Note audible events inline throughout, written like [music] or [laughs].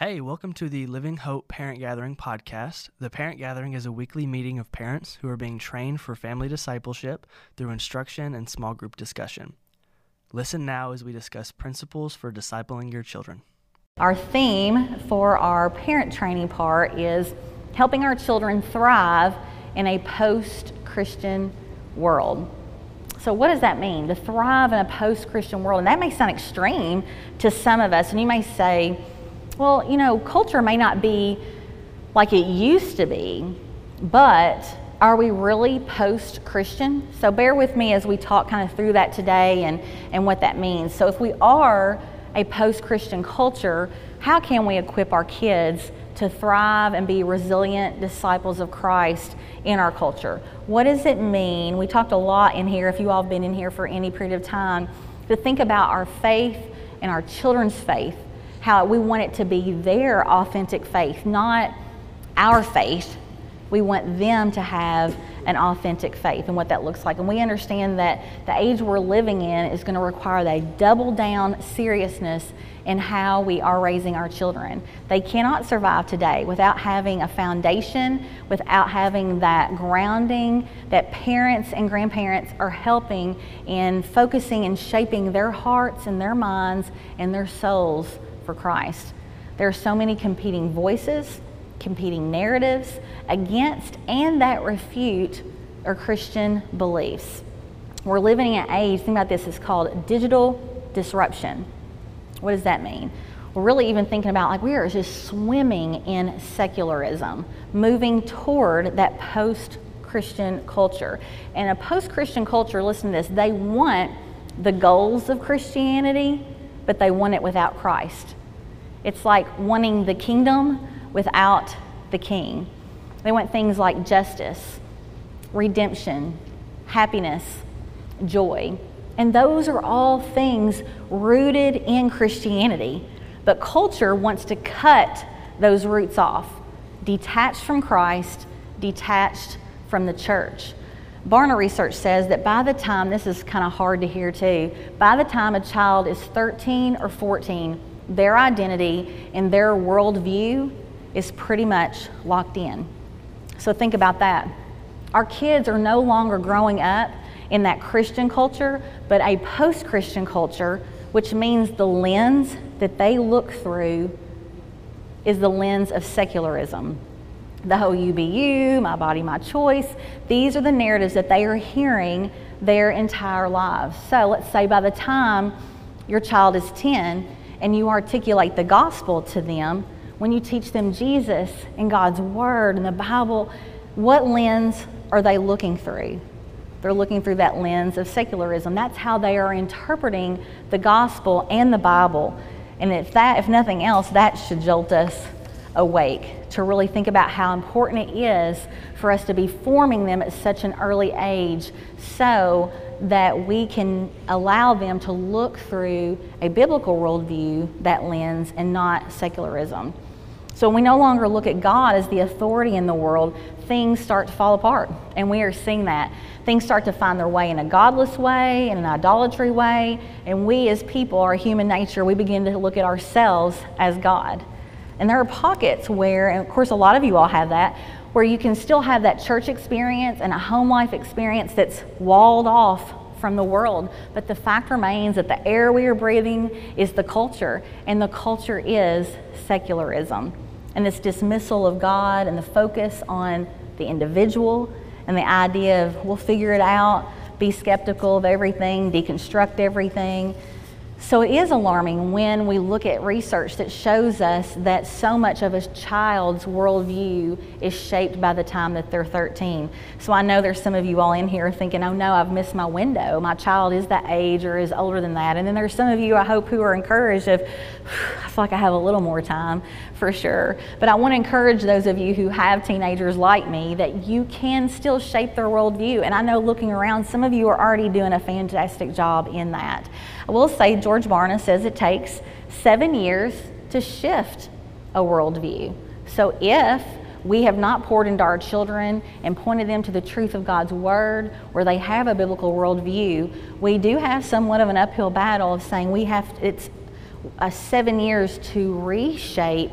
Hey, welcome to the Living Hope Parent Gathering podcast. The Parent Gathering is a weekly meeting of parents who are being trained for family discipleship through instruction and small group discussion. Listen now as we discuss principles for discipling your children. Our theme for our parent training part is helping our children thrive in a post Christian world. So, what does that mean? To thrive in a post Christian world? And that may sound extreme to some of us. And you may say, well, you know, culture may not be like it used to be, but are we really post Christian? So, bear with me as we talk kind of through that today and, and what that means. So, if we are a post Christian culture, how can we equip our kids to thrive and be resilient disciples of Christ in our culture? What does it mean? We talked a lot in here, if you all have been in here for any period of time, to think about our faith and our children's faith, how we want it to be their authentic faith, not our faith. We want them to have an authentic faith and what that looks like. And we understand that the age we're living in is going to require that double down seriousness in how we are raising our children. They cannot survive today without having a foundation, without having that grounding that parents and grandparents are helping in focusing and shaping their hearts and their minds and their souls for Christ. There are so many competing voices competing narratives against and that refute our Christian beliefs. We're living in an age, think about this, it's called digital disruption. What does that mean? We're really even thinking about like we are just swimming in secularism, moving toward that post Christian culture. And a post Christian culture, listen to this, they want the goals of Christianity, but they want it without Christ. It's like wanting the kingdom without the king. They want things like justice, redemption, happiness, joy. And those are all things rooted in Christianity. But culture wants to cut those roots off, detached from Christ, detached from the church. Barna research says that by the time, this is kind of hard to hear too, by the time a child is 13 or 14, their identity and their worldview is pretty much locked in. So think about that. Our kids are no longer growing up in that Christian culture, but a post Christian culture, which means the lens that they look through is the lens of secularism. The whole UBU, my body, my choice, these are the narratives that they are hearing their entire lives. So let's say by the time your child is 10 and you articulate the gospel to them, when you teach them Jesus and God's Word and the Bible, what lens are they looking through? They're looking through that lens of secularism. That's how they are interpreting the gospel and the Bible. And if that, if nothing else, that should jolt us awake to really think about how important it is for us to be forming them at such an early age so that we can allow them to look through a biblical worldview, that lens, and not secularism. So when we no longer look at God as the authority in the world, things start to fall apart. And we are seeing that. Things start to find their way in a godless way, in an idolatry way. And we as people, our human nature, we begin to look at ourselves as God. And there are pockets where, and of course, a lot of you all have that, where you can still have that church experience and a home life experience that's walled off from the world. But the fact remains that the air we are breathing is the culture, and the culture is secularism and this dismissal of God and the focus on the individual and the idea of we'll figure it out, be skeptical of everything, deconstruct everything. So it is alarming when we look at research that shows us that so much of a child's worldview is shaped by the time that they're 13. So I know there's some of you all in here thinking, oh no, I've missed my window. My child is that age or is older than that. And then there's some of you, I hope, who are encouraged of, I feel like I have a little more time for sure. But I want to encourage those of you who have teenagers like me that you can still shape their worldview. And I know looking around, some of you are already doing a fantastic job in that. I will say, George Barna says it takes seven years to shift a worldview. So if we have not poured into our children and pointed them to the truth of God's Word, where they have a biblical worldview, we do have somewhat of an uphill battle of saying we have, it's uh, seven years to reshape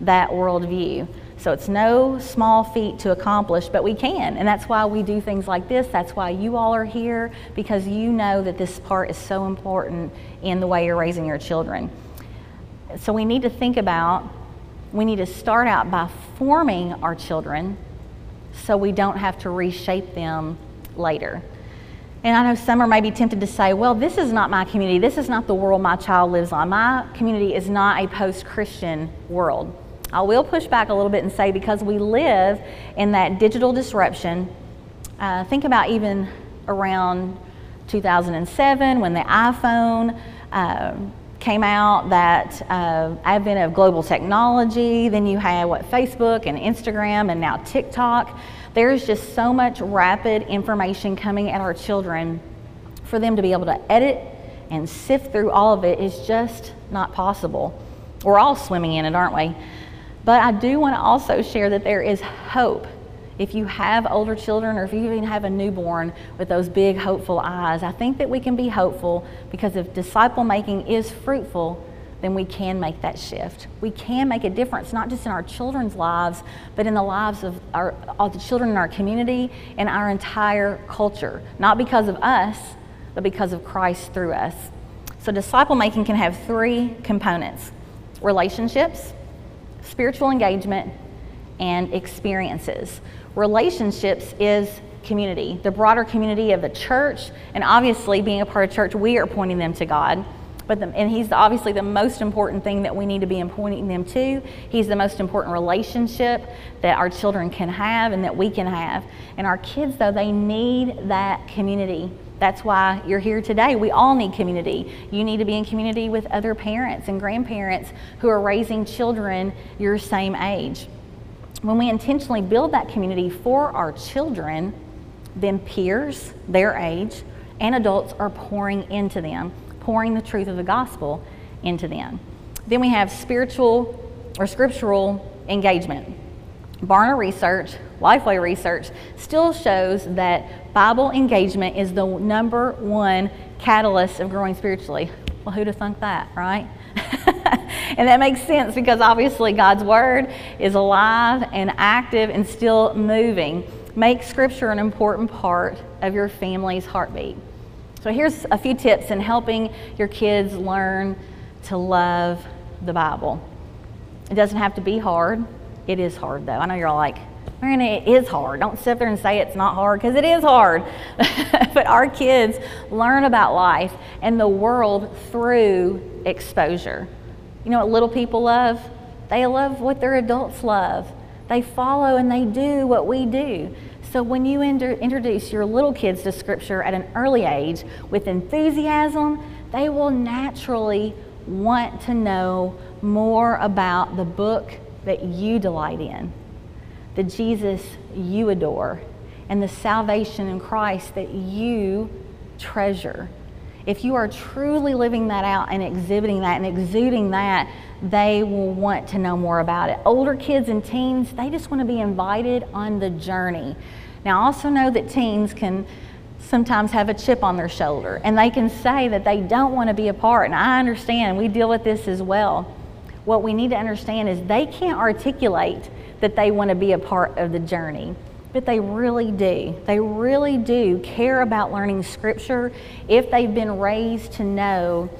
that worldview. So it's no small feat to accomplish, but we can. And that's why we do things like this. That's why you all are here, because you know that this part is so important in the way you're raising your children. So we need to think about, we need to start out by forming our children so we don't have to reshape them later. And I know some are maybe tempted to say, well, this is not my community. This is not the world my child lives on. My community is not a post Christian world. I will push back a little bit and say because we live in that digital disruption, uh, think about even around 2007 when the iPhone uh, came out, that uh, advent of global technology, then you had what Facebook and Instagram and now TikTok. There's just so much rapid information coming at our children for them to be able to edit and sift through all of it is just not possible. We're all swimming in it, aren't we? But I do want to also share that there is hope. If you have older children or if you even have a newborn with those big hopeful eyes, I think that we can be hopeful because if disciple making is fruitful, then we can make that shift. We can make a difference, not just in our children's lives, but in the lives of our, all the children in our community and our entire culture. Not because of us, but because of Christ through us. So, disciple making can have three components relationships, spiritual engagement, and experiences. Relationships is community, the broader community of the church, and obviously, being a part of church, we are pointing them to God. But the, and he's obviously the most important thing that we need to be pointing them to. He's the most important relationship that our children can have and that we can have. And our kids, though, they need that community. That's why you're here today. We all need community. You need to be in community with other parents and grandparents who are raising children your same age. When we intentionally build that community for our children, then peers, their age, and adults are pouring into them, pouring the truth of the gospel into them. Then we have spiritual or scriptural engagement. Barna research, Lifeway research still shows that Bible engagement is the number one catalyst of growing spiritually. Well, who'd have thunk that, right? [laughs] and that makes sense because obviously God's Word is alive and active and still moving. Make Scripture an important part of your family's heartbeat. So, here's a few tips in helping your kids learn to love the Bible. It doesn't have to be hard. It is hard, though. I know you're all like, Man, it is hard. Don't sit there and say it's not hard because it is hard. [laughs] but our kids learn about life and the world through exposure. You know what little people love? They love what their adults love. They follow and they do what we do. So when you introduce your little kids to Scripture at an early age with enthusiasm, they will naturally want to know more about the book that you delight in the Jesus you adore and the salvation in Christ that you treasure. If you are truly living that out and exhibiting that and exuding that, they will want to know more about it. Older kids and teens, they just want to be invited on the journey. Now, also know that teens can sometimes have a chip on their shoulder and they can say that they don't want to be a part. And I understand, we deal with this as well. What we need to understand is they can't articulate that they want to be a part of the journey. But they really do. They really do care about learning Scripture if they've been raised to know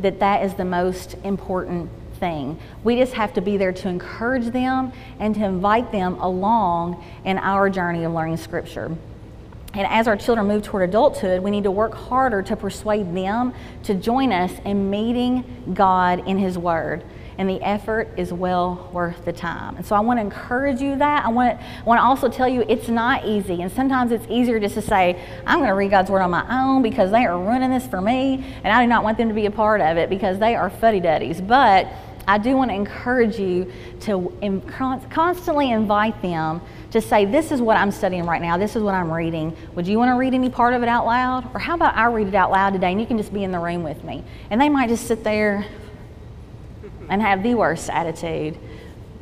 that that is the most important thing. We just have to be there to encourage them and to invite them along in our journey of learning Scripture. And as our children move toward adulthood, we need to work harder to persuade them to join us in meeting God in His Word and the effort is well worth the time. And so I want to encourage you that. I want to, I want to also tell you it's not easy. And sometimes it's easier just to say, I'm going to read God's Word on my own because they are running this for me, and I do not want them to be a part of it because they are fuddy duddies. But I do want to encourage you to constantly invite them to say, This is what I'm studying right now. This is what I'm reading. Would you want to read any part of it out loud? Or how about I read it out loud today and you can just be in the room with me? And they might just sit there and have the worst attitude.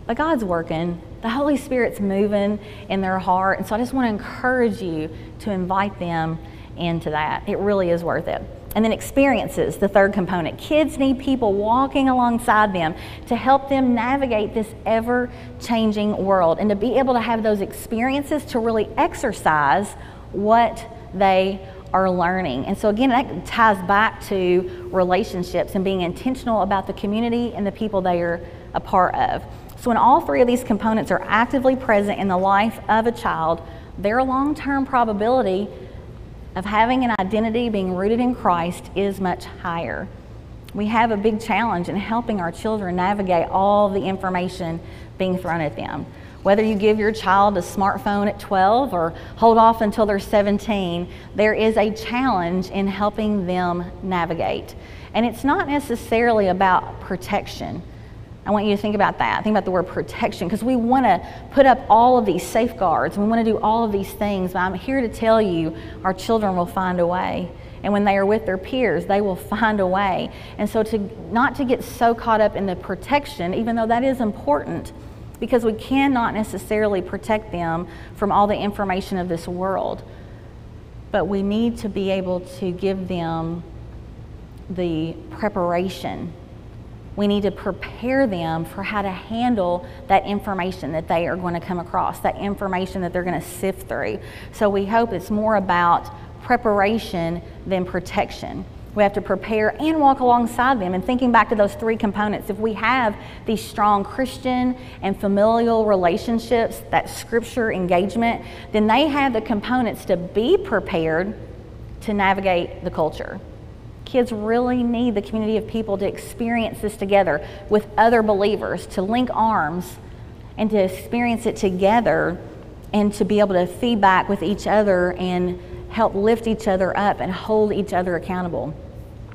But God's working. The Holy Spirit's moving in their heart. And so I just want to encourage you to invite them into that. It really is worth it. And then experiences, the third component. Kids need people walking alongside them to help them navigate this ever changing world and to be able to have those experiences to really exercise what they are learning. And so, again, that ties back to relationships and being intentional about the community and the people they are a part of. So, when all three of these components are actively present in the life of a child, their long term probability of having an identity being rooted in Christ is much higher. We have a big challenge in helping our children navigate all the information being thrown at them. Whether you give your child a smartphone at 12 or hold off until they're 17, there is a challenge in helping them navigate. And it's not necessarily about protection. I want you to think about that. Think about the word protection because we want to put up all of these safeguards. We want to do all of these things. But I'm here to tell you our children will find a way. And when they are with their peers, they will find a way. And so to not to get so caught up in the protection, even though that is important, because we cannot necessarily protect them from all the information of this world. But we need to be able to give them the preparation we need to prepare them for how to handle that information that they are going to come across, that information that they're going to sift through. So we hope it's more about preparation than protection. We have to prepare and walk alongside them. And thinking back to those three components, if we have these strong Christian and familial relationships, that scripture engagement, then they have the components to be prepared to navigate the culture kids really need the community of people to experience this together with other believers, to link arms and to experience it together and to be able to feedback with each other and help lift each other up and hold each other accountable.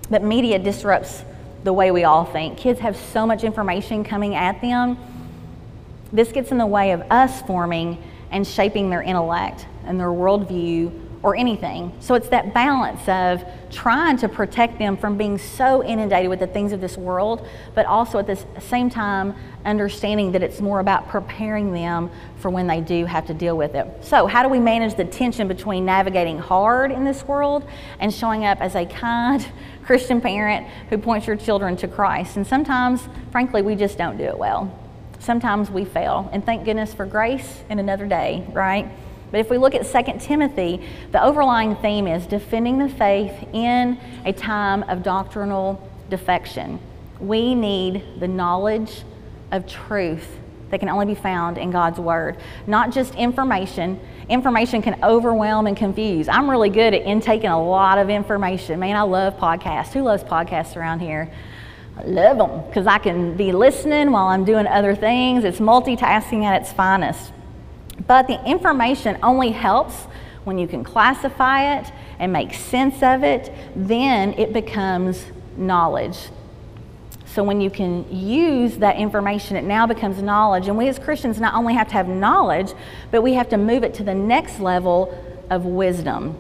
But media disrupts the way we all think. Kids have so much information coming at them. This gets in the way of us forming and shaping their intellect and their worldview or anything. So it's that balance of trying to protect them from being so inundated with the things of this world, but also at the same time understanding that it's more about preparing them for when they do have to deal with it. So, how do we manage the tension between navigating hard in this world and showing up as a kind Christian parent who points your children to Christ? And sometimes, frankly, we just don't do it well. Sometimes we fail, and thank goodness for grace in another day, right? But if we look at 2 Timothy, the overlying theme is defending the faith in a time of doctrinal defection. We need the knowledge of truth that can only be found in God's Word, not just information. Information can overwhelm and confuse. I'm really good at intaking a lot of information. Man, I love podcasts. Who loves podcasts around here? I love them because I can be listening while I'm doing other things. It's multitasking at its finest. But the information only helps when you can classify it and make sense of it, then it becomes knowledge. So when you can use that information, it now becomes knowledge. And we as Christians not only have to have knowledge, but we have to move it to the next level of wisdom.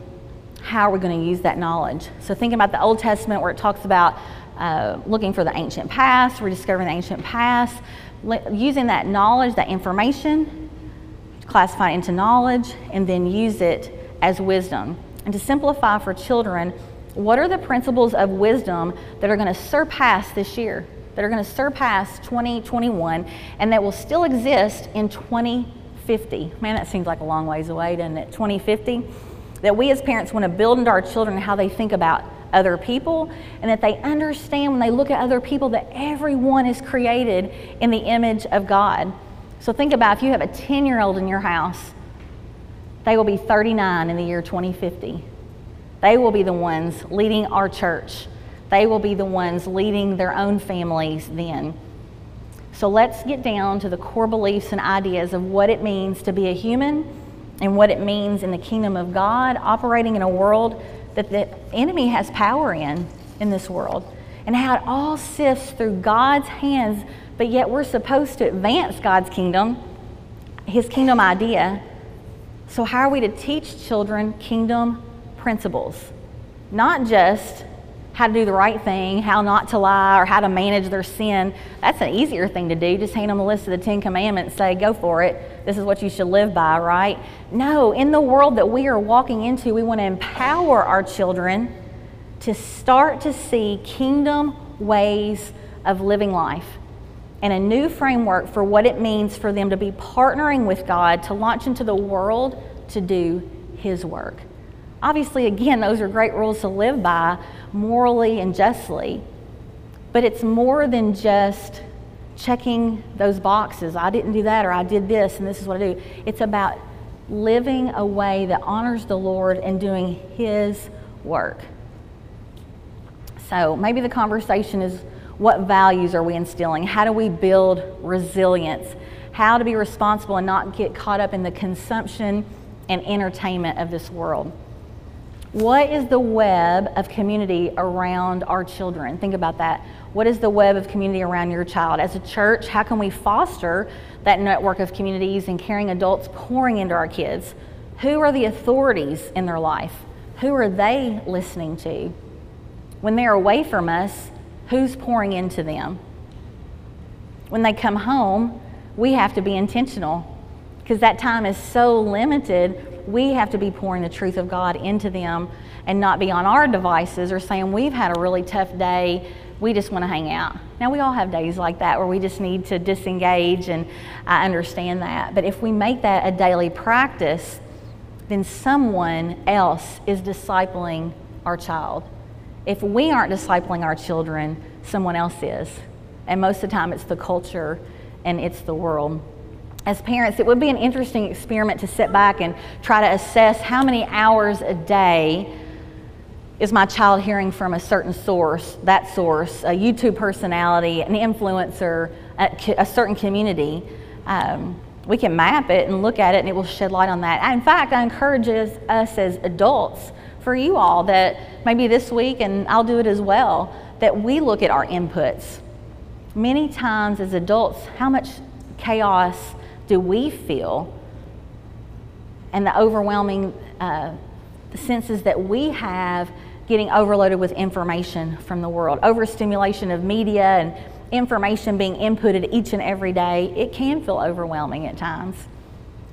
How are we going to use that knowledge? So think about the Old Testament where it talks about uh, looking for the ancient past, rediscovering the ancient past, using that knowledge, that information, classify it into knowledge, and then use it as wisdom. And to simplify for children, what are the principles of wisdom that are going to surpass this year, that are going to surpass 2021, and that will still exist in 2050? Man, that seems like a long ways away, doesn't it? 2050? That we as parents want to build into our children how they think about other people and that they understand when they look at other people that everyone is created in the image of God so think about if you have a 10 year old in your house, they will be 39 in the year 2050. They will be the ones leading our church. They will be the ones leading their own families then. So let's get down to the core beliefs and ideas of what it means to be a human and what it means in the kingdom of God, operating in a world that the enemy has power in, in this world, and how it all sifts through God's hands but yet we're supposed to advance God's kingdom, His kingdom idea. So, how are we to teach children kingdom principles? Not just how to do the right thing, how not to lie, or how to manage their sin. That's an easier thing to do. Just hand them a list of the Ten Commandments, say, go for it. This is what you should live by, right? No, in the world that we are walking into, we want to empower our children to start to see kingdom ways of living life and a new framework for what it means for them to be partnering with God to launch into the world to do His work. Obviously, again, those are great rules to live by morally and justly, but it's more than just checking those boxes. I didn't do that, or I did this, and this is what I do. It's about living a way that honors the Lord and doing His work. So maybe the conversation is what values are we instilling? How do we build resilience? How to be responsible and not get caught up in the consumption and entertainment of this world. What is the web of community around our children? Think about that. What is the web of community around your child? As a church, how can we foster that network of communities and caring adults pouring into our kids? Who are the authorities in their life? Who are they listening to? When they're away from us, who's pouring into them? When they come home, we have to be intentional because that time is so limited. We have to be pouring the truth of God into them and not be on our devices or saying, We've had a really tough day. We just want to hang out. Now, we all have days like that where we just need to disengage, and I understand that. But if we make that a daily practice, then someone else is discipling our child. If we aren't discipling our children, someone else is. And most of the time, it's the culture and it's the world. As parents, it would be an interesting experiment to sit back and try to assess how many hours a day is my child hearing from a certain source, that source, a YouTube personality, an influencer, a, a certain community. Um, we can map it and look at it, and it will shed light on that. In fact, I encourage us as adults for you all that maybe this week, and I'll do it as well, that we look at our inputs. Many times as adults, how much chaos do we feel? And the overwhelming uh, senses that we have getting overloaded with information from the world, overstimulation of media and information being inputted each and every day, it can feel overwhelming at times.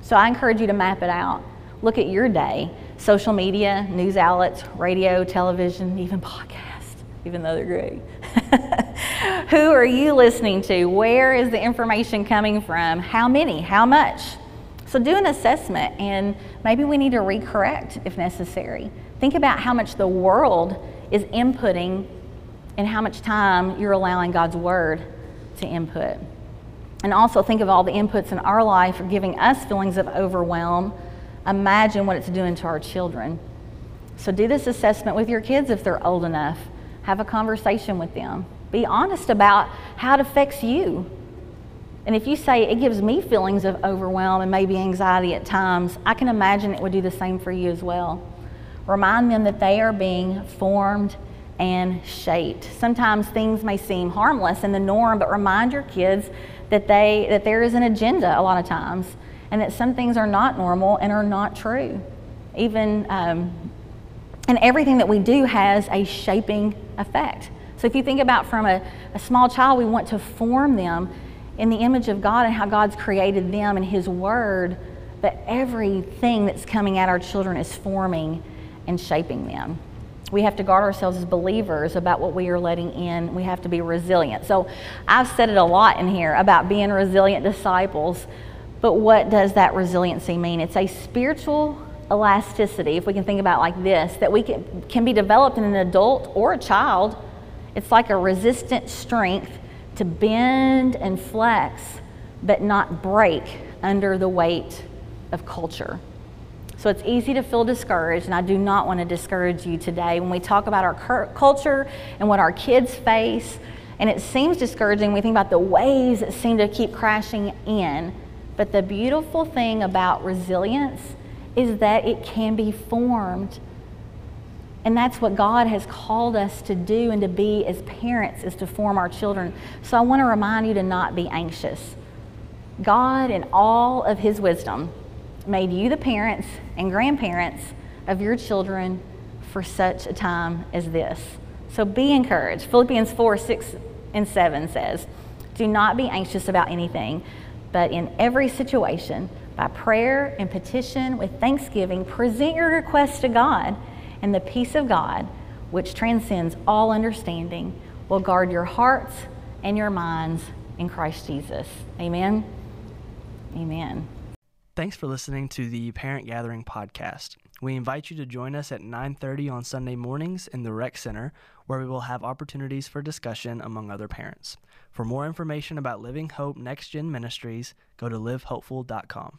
So I encourage you to map it out. Look at your day social media, news outlets, radio, television, even podcasts, even though they're great. [laughs] Who are you listening to? Where is the information coming from? How many? How much? So do an assessment and maybe we need to recorrect if necessary. Think about how much the world is inputting and how much time you're allowing God's word to input. And also think of all the inputs in our life are giving us feelings of overwhelm imagine what it's doing to our children. So do this assessment with your kids if they're old enough. Have a conversation with them. Be honest about how it affects you. And if you say it gives me feelings of overwhelm and maybe anxiety at times, I can imagine it would do the same for you as well. Remind them that they are being formed and shaped. Sometimes things may seem harmless and the norm, but remind your kids that they that there is an agenda a lot of times and that some things are not normal and are not true. Even, um, and everything that we do has a shaping effect. So if you think about from a, a small child, we want to form them in the image of God and how God's created them and His Word, that everything that's coming at our children is forming and shaping them. We have to guard ourselves as believers about what we are letting in. We have to be resilient. So I've said it a lot in here about being resilient disciples. But what does that resiliency mean? It's a spiritual elasticity, if we can think about like this, that we can, can be developed in an adult or a child. It's like a resistant strength to bend and flex, but not break under the weight of culture. So it's easy to feel discouraged, and I do not want to discourage you today when we talk about our culture and what our kids face. And it seems discouraging when we think about the ways that seem to keep crashing in. But the beautiful thing about resilience is that it can be formed. And that's what God has called us to do and to be as parents is to form our children. So I want to remind you to not be anxious. God, in all of his wisdom, made you the parents and grandparents of your children for such a time as this. So be encouraged. Philippians 4 6 and 7 says, Do not be anxious about anything but in every situation, by prayer and petition with thanksgiving, present your requests to God, and the peace of God, which transcends all understanding, will guard your hearts and your minds in Christ Jesus. Amen. Amen. Thanks for listening to the Parent Gathering podcast. We invite you to join us at 9:30 on Sunday mornings in the Rec Center, where we will have opportunities for discussion among other parents. For more information about Living Hope Next Gen Ministries, go to livehopeful.com.